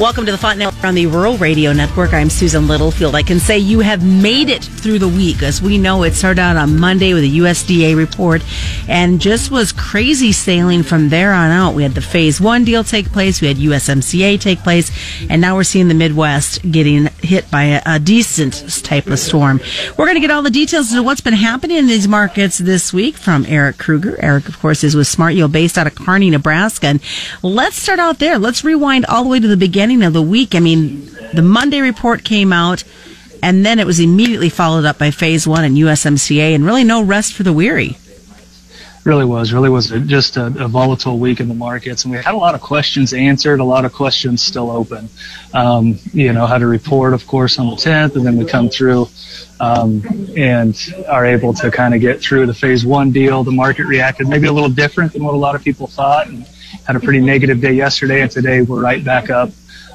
Welcome to the Fontanelle on the Rural Radio Network. I'm Susan Littlefield. I can say you have made it through the week. As we know, it started out on Monday with a USDA report and just was crazy sailing from there on out. We had the phase one deal take place. We had USMCA take place. And now we're seeing the Midwest getting hit by a, a decent type of storm. We're going to get all the details of what's been happening in these markets this week from Eric Kruger. Eric, of course, is with Smart Yield based out of Kearney, Nebraska. And let's start out there. Let's rewind all the way to the beginning beginning of the week. I mean, the Monday report came out, and then it was immediately followed up by Phase One and USMCA, and really no rest for the weary. Really was, really was just a, a volatile week in the markets, and we had a lot of questions answered, a lot of questions still open. Um, you know, had a report, of course, on the 10th, and then we come through um, and are able to kind of get through the phase one deal. The market reacted maybe a little different than what a lot of people thought, and had a pretty negative day yesterday, and today we're right back up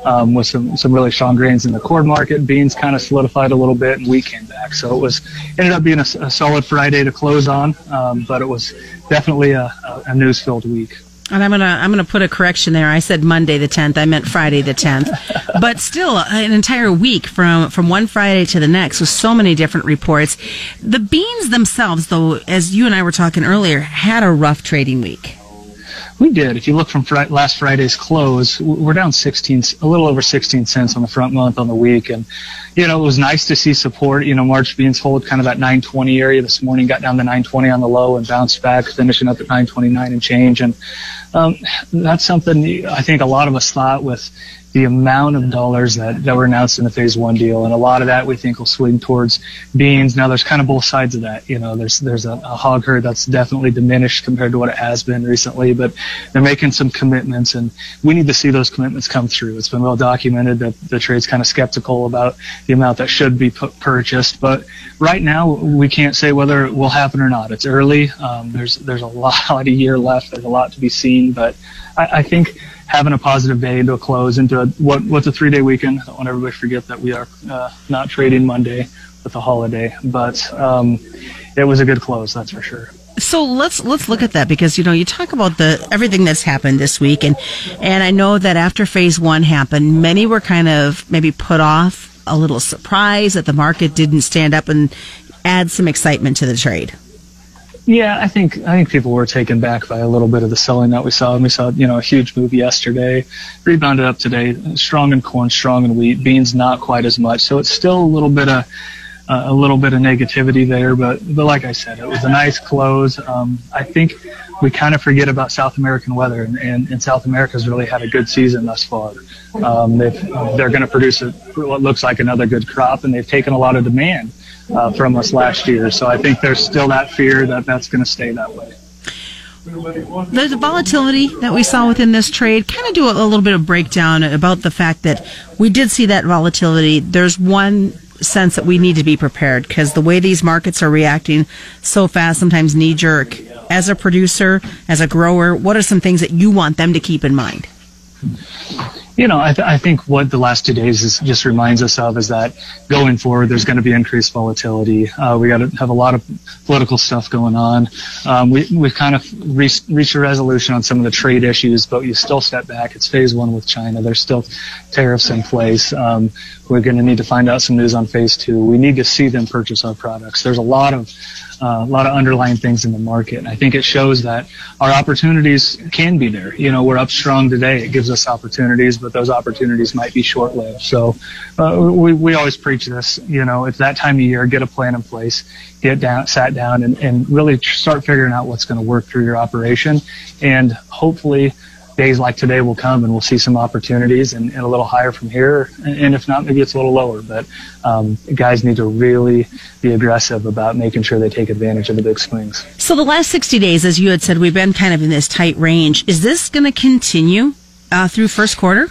um, with some, some really strong grains in the corn market. Beans kind of solidified a little bit and wheat came back. So it was, ended up being a, a solid Friday to close on, um, but it was definitely a, a news filled week. And I'm gonna I'm gonna put a correction there. I said Monday the 10th. I meant Friday the 10th. but still, an entire week from from one Friday to the next with so many different reports. The beans themselves, though, as you and I were talking earlier, had a rough trading week. We did. If you look from fr- last Friday's close, we're down 16, a little over 16 cents on the front month on the week. And, you know, it was nice to see support. You know, March beans hold kind of that 920 area this morning, got down to 920 on the low and bounced back, finishing up at 929 and change. And, um, that's something I think a lot of us thought with the amount of dollars that, that were announced in the phase one deal. And a lot of that we think will swing towards beans. Now there's kind of both sides of that. You know, there's, there's a, a hog herd that's definitely diminished compared to what it has been recently, but they're making some commitments and we need to see those commitments come through. It's been well documented that the trade's kind of skeptical about the amount that should be purchased, but right now we can't say whether it will happen or not. It's early. Um, there's, there's a lot of year left. There's a lot to be seen, but I, I think having a positive day into a close into a, what what's a three day weekend. I don't want everybody to forget that we are uh, not trading Monday with a holiday, but um, it was a good close, that's for sure. So let's let's look at that because you know you talk about the everything that's happened this week and and I know that after phase one happened, many were kind of maybe put off, a little surprised that the market didn't stand up and add some excitement to the trade. Yeah, I think I think people were taken back by a little bit of the selling that we saw. And we saw, you know, a huge move yesterday, rebounded up today, strong in corn, strong in wheat, beans not quite as much. So it's still a little bit of uh, a little bit of negativity there, but but like I said, it was a nice close. Um, I think we kind of forget about South American weather, and, and, and South America's really had a good season thus far. Um, they've, they're going to produce a, what looks like another good crop, and they've taken a lot of demand uh, from us last year. So I think there's still that fear that that's going to stay that way. The volatility that we saw within this trade, kind of do a, a little bit of breakdown about the fact that we did see that volatility. There's one sense that we need to be prepared because the way these markets are reacting so fast, sometimes knee jerk. As a producer, as a grower, what are some things that you want them to keep in mind? You know, I, th- I, think what the last two days is just reminds us of is that going forward, there's going to be increased volatility. Uh, we got to have a lot of political stuff going on. Um, we, we've kind of re- reached a resolution on some of the trade issues, but you still step back. It's phase one with China. There's still tariffs in place. Um, we're going to need to find out some news on phase two. We need to see them purchase our products. There's a lot of uh, a lot of underlying things in the market. And I think it shows that our opportunities can be there. You know, we're up strong today. It gives us opportunities, but those opportunities might be short lived. So uh, we, we always preach this. You know, it's that time of year, get a plan in place, get down, sat down, and, and really start figuring out what's going to work through your operation. And hopefully, days like today will come and we'll see some opportunities and, and a little higher from here. And, if not, maybe it's a little lower. But um, guys need to really be aggressive about making sure they take advantage of the big swings. So the last 60 days, as you had said, we've been kind of in this tight range. Is this going to continue uh, through first quarter?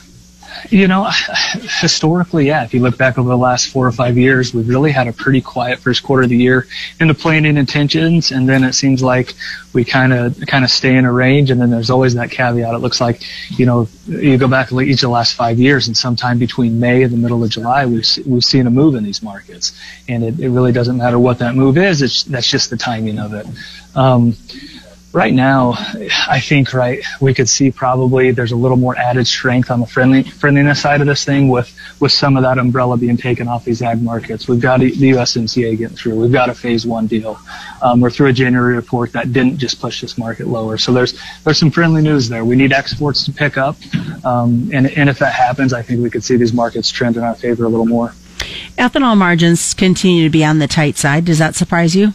You know, historically, yeah. If you look back over the last four or five years, we've really had a pretty quiet first quarter of the year in the planning intentions, and then it seems like we kind of kind of stay in a range. And then there's always that caveat. It looks like, you know, you go back each of the last five years, and sometime between May and the middle of July, we've we've seen a move in these markets, and it, it really doesn't matter what that move is. It's that's just the timing of it. Um, right now, I think right we could see probably there's a little more added strength on the friendly friendliness side of this thing with with some of that umbrella being taken off these ag markets. We've got the USMCA getting through. We've got a phase one deal. Um, we're through a January report that didn't just push this market lower. So there's there's some friendly news there. We need exports to pick up, um, and and if that happens, I think we could see these markets trend in our favor a little more. Ethanol margins continue to be on the tight side. Does that surprise you?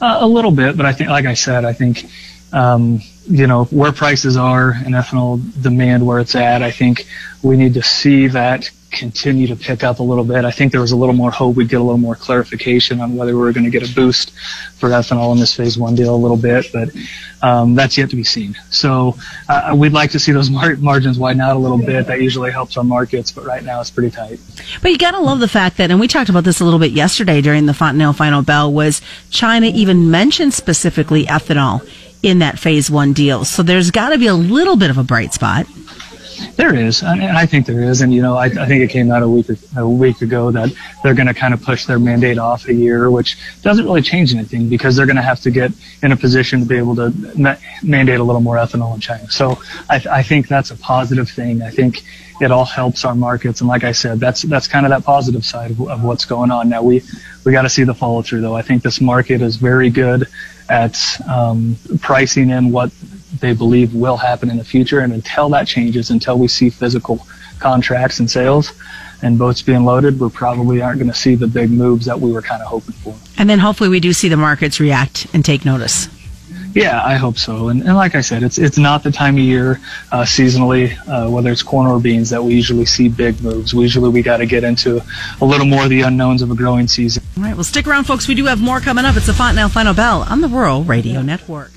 Uh, a little bit, but I think, like I said, I think, um, you know, where prices are and ethanol demand where it's at, I think we need to see that continue to pick up a little bit. I think there was a little more hope we'd get a little more clarification on whether we were going to get a boost for ethanol in this phase one deal a little bit, but um, that's yet to be seen. So uh, we'd like to see those mar- margins widen out a little bit. That usually helps our markets, but right now it's pretty tight. But you got to love the fact that, and we talked about this a little bit yesterday during the Fontanelle Final Bell, was China even mentioned specifically ethanol in that phase one deal. So there's got to be a little bit of a bright spot. There is, and I think there is, and you know, I, I think it came out a week a week ago that they're going to kind of push their mandate off a year, which doesn't really change anything because they're going to have to get in a position to be able to ma- mandate a little more ethanol in China. So I, I think that's a positive thing. I think it all helps our markets, and like I said, that's that's kind of that positive side of, of what's going on. Now we we got to see the follow through, though. I think this market is very good at um, pricing in what they believe will happen in the future. And until that changes, until we see physical contracts and sales and boats being loaded, we probably aren't going to see the big moves that we were kind of hoping for. And then hopefully we do see the markets react and take notice. Yeah, I hope so. And, and like I said, it's it's not the time of year uh, seasonally, uh, whether it's corn or beans, that we usually see big moves. We usually we got to get into a little more of the unknowns of a growing season. All right, well, stick around, folks. We do have more coming up. It's the Fontanelle Final Bell on the Rural Radio Network.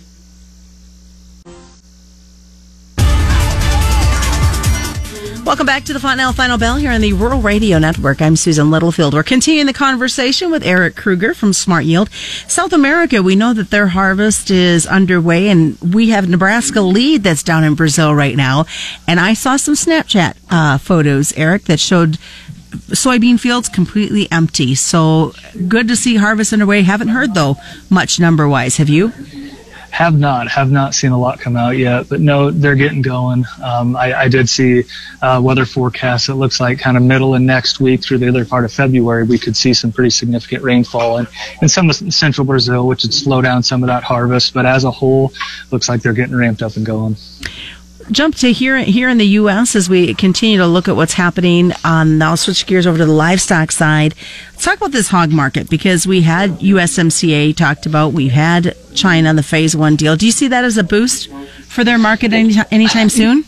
Welcome back to the Fontanelle Final Bell here on the Rural Radio Network. I'm Susan Littlefield. We're continuing the conversation with Eric Kruger from Smart Yield. South America, we know that their harvest is underway and we have Nebraska lead that's down in Brazil right now. And I saw some Snapchat uh, photos, Eric, that showed soybean fields completely empty. So good to see harvest underway. Haven't heard though much number wise. Have you? Have not, have not seen a lot come out yet, but no, they're getting going. Um, I, I, did see uh, weather forecasts. It looks like kind of middle of next week through the other part of February, we could see some pretty significant rainfall in, in some of central Brazil, which would slow down some of that harvest. But as a whole, looks like they're getting ramped up and going jump to here here in the U.S. as we continue to look at what's happening on. I'll switch gears over to the livestock side. Let's talk about this hog market because we had USMCA talked about. We've had China the phase one deal. Do you see that as a boost for their market any, anytime soon?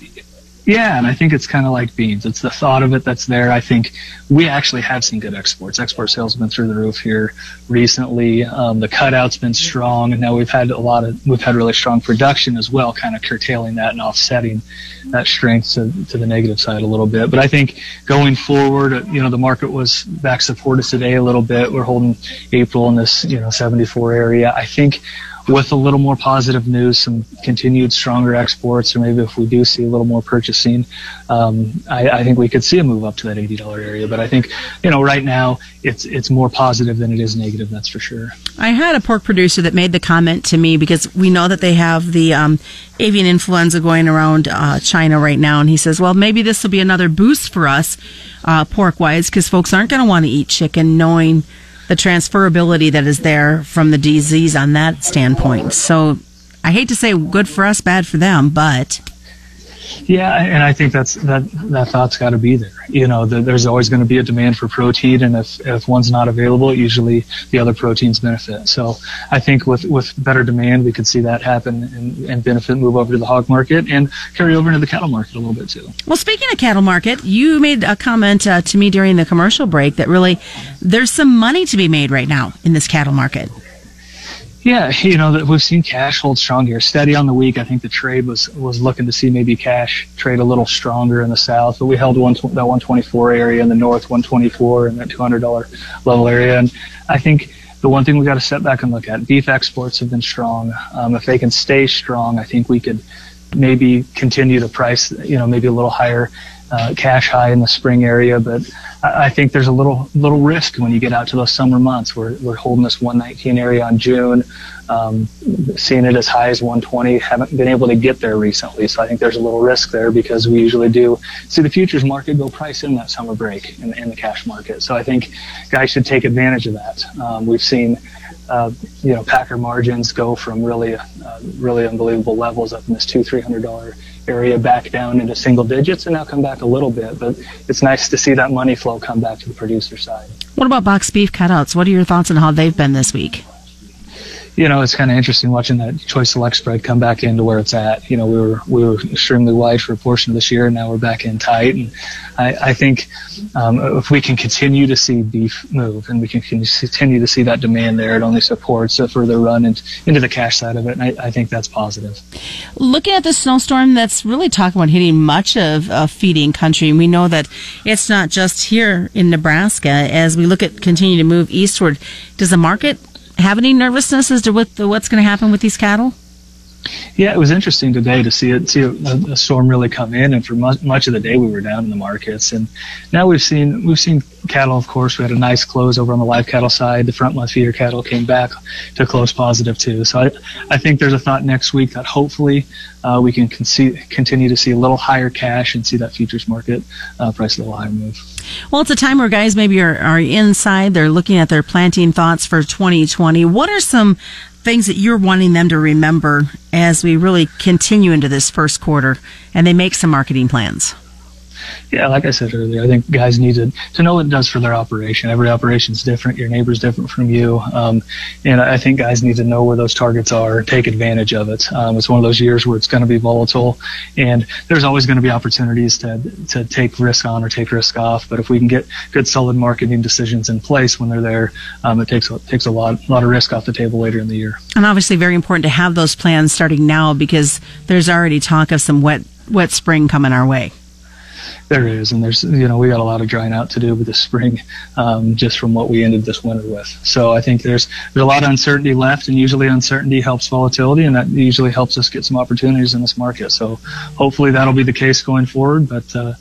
Yeah, and I think it's kind of like beans. It's the thought of it that's there. I think we actually have seen good exports. Export sales have been through the roof here recently. Um, the cutout's been strong, and now we've had a lot of we've had really strong production as well, kind of curtailing that and offsetting that strength to, to the negative side a little bit. But I think going forward, you know, the market was back supported today a little bit. We're holding April in this you know 74 area. I think with a little more positive news, some continued stronger exports, or maybe if we do see a little more purchasing, um, I, I, think we could see a move up to that eighty dollar area. But I think you know right now it's it's more positive than it is negative. That's for sure. I had a pork producer that made the comment to me because we know that they have the um, avian influenza going around uh, China right now, and he says, well, maybe this will be another boost for us uh, pork wise because folks aren't going to want to eat chicken knowing the transferability that is there from the disease on that standpoint. So I hate to say good for us, bad for them, but yeah, and I think that's that that thought's got to be there. You know, the, there's always going to be a demand for protein, and if if one's not available, usually the other proteins benefit. So I think with with better demand, we could see that happen and, and benefit move over to the hog market and carry over into the cattle market a little bit too. Well, speaking of cattle market, you made a comment uh, to me during the commercial break that really there's some money to be made right now in this cattle market. Yeah, you know that we've seen cash hold strong here, steady on the week. I think the trade was was looking to see maybe cash trade a little stronger in the south, but we held one that 124 area in the north, 124 and that 200 dollar level area. And I think the one thing we got to step back and look at beef exports have been strong. Um, if they can stay strong, I think we could maybe continue to price, you know, maybe a little higher uh, cash high in the spring area, but I, think there's a little little risk when you get out to those summer months. We're we're holding this 119 area on June, um, seeing it as high as 120. Haven't been able to get there recently, so I think there's a little risk there because we usually do see the futures market go price in that summer break in, in the cash market. So I think guys should take advantage of that. Um, we've seen uh, you know, Packer margins go from really, uh, really unbelievable levels up in this two, three hundred dollar area back down into single digits and now come back a little bit. But it's nice to see that money flow come back to the producer side. What about box beef cutouts? What are your thoughts on how they've been this week? You know, it's kind of interesting watching that choice select spread come back into where it's at. You know, we were we were extremely wide for a portion of this year, and now we're back in tight. And I, I think um, if we can continue to see beef move, and we can continue to see that demand there, it only supports a further run into, into the cash side of it. And I, I think that's positive. Looking at the snowstorm that's really talking about hitting much of uh, feeding country, we know that it's not just here in Nebraska. As we look at continue to move eastward, does the market have any nervousness as to what the, what's going to happen with these cattle? Yeah, it was interesting today to see it, see a, a storm really come in, and for much, much of the day we were down in the markets, and now we've seen we've seen cattle. Of course, we had a nice close over on the live cattle side. The front month feeder cattle came back to close positive too. So I, I think there's a thought next week that hopefully uh, we can con- continue to see a little higher cash and see that futures market uh, price a little higher move. Well, it's a time where guys maybe are, are inside. They're looking at their planting thoughts for 2020. What are some things that you're wanting them to remember as we really continue into this first quarter and they make some marketing plans? Yeah, like I said earlier, I think guys need to, to know what it does for their operation. Every operation is different. Your neighbor's different from you. Um, and I think guys need to know where those targets are, take advantage of it. Um, it's one of those years where it's going to be volatile and there's always going to be opportunities to, to take risk on or take risk off. But if we can get good solid marketing decisions in place when they're there, um, it takes, it takes a lot, lot of risk off the table later in the year. And obviously very important to have those plans starting now because there's already talk of some wet, wet spring coming our way. There is, and there's you know we got a lot of drying out to do with the spring, um, just from what we ended this winter with. So I think there's there's a lot of uncertainty left, and usually uncertainty helps volatility, and that usually helps us get some opportunities in this market. So hopefully that'll be the case going forward, but uh,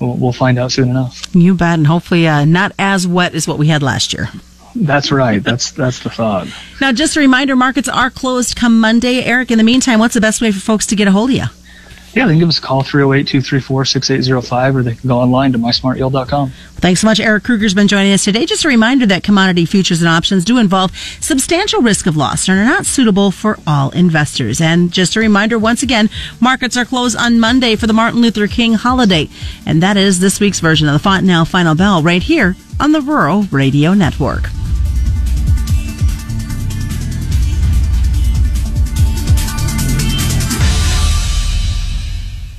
we'll, we'll, find out soon enough. You bet, and hopefully uh, not as wet as what we had last year. That's right. That's that's the thought. Now, just a reminder: markets are closed come Monday. Eric, in the meantime, what's the best way for folks to get a hold of you? Yeah, they can give us a call 308-234-6805 or they can go online to mysmartyield.com. Thanks so much. Eric Kruger's been joining us today. Just a reminder that commodity futures and options do involve substantial risk of loss and are not suitable for all investors. And just a reminder once again, markets are closed on Monday for the Martin Luther King holiday. And that is this week's version of the Fontanelle Final Bell right here on the Rural Radio Network.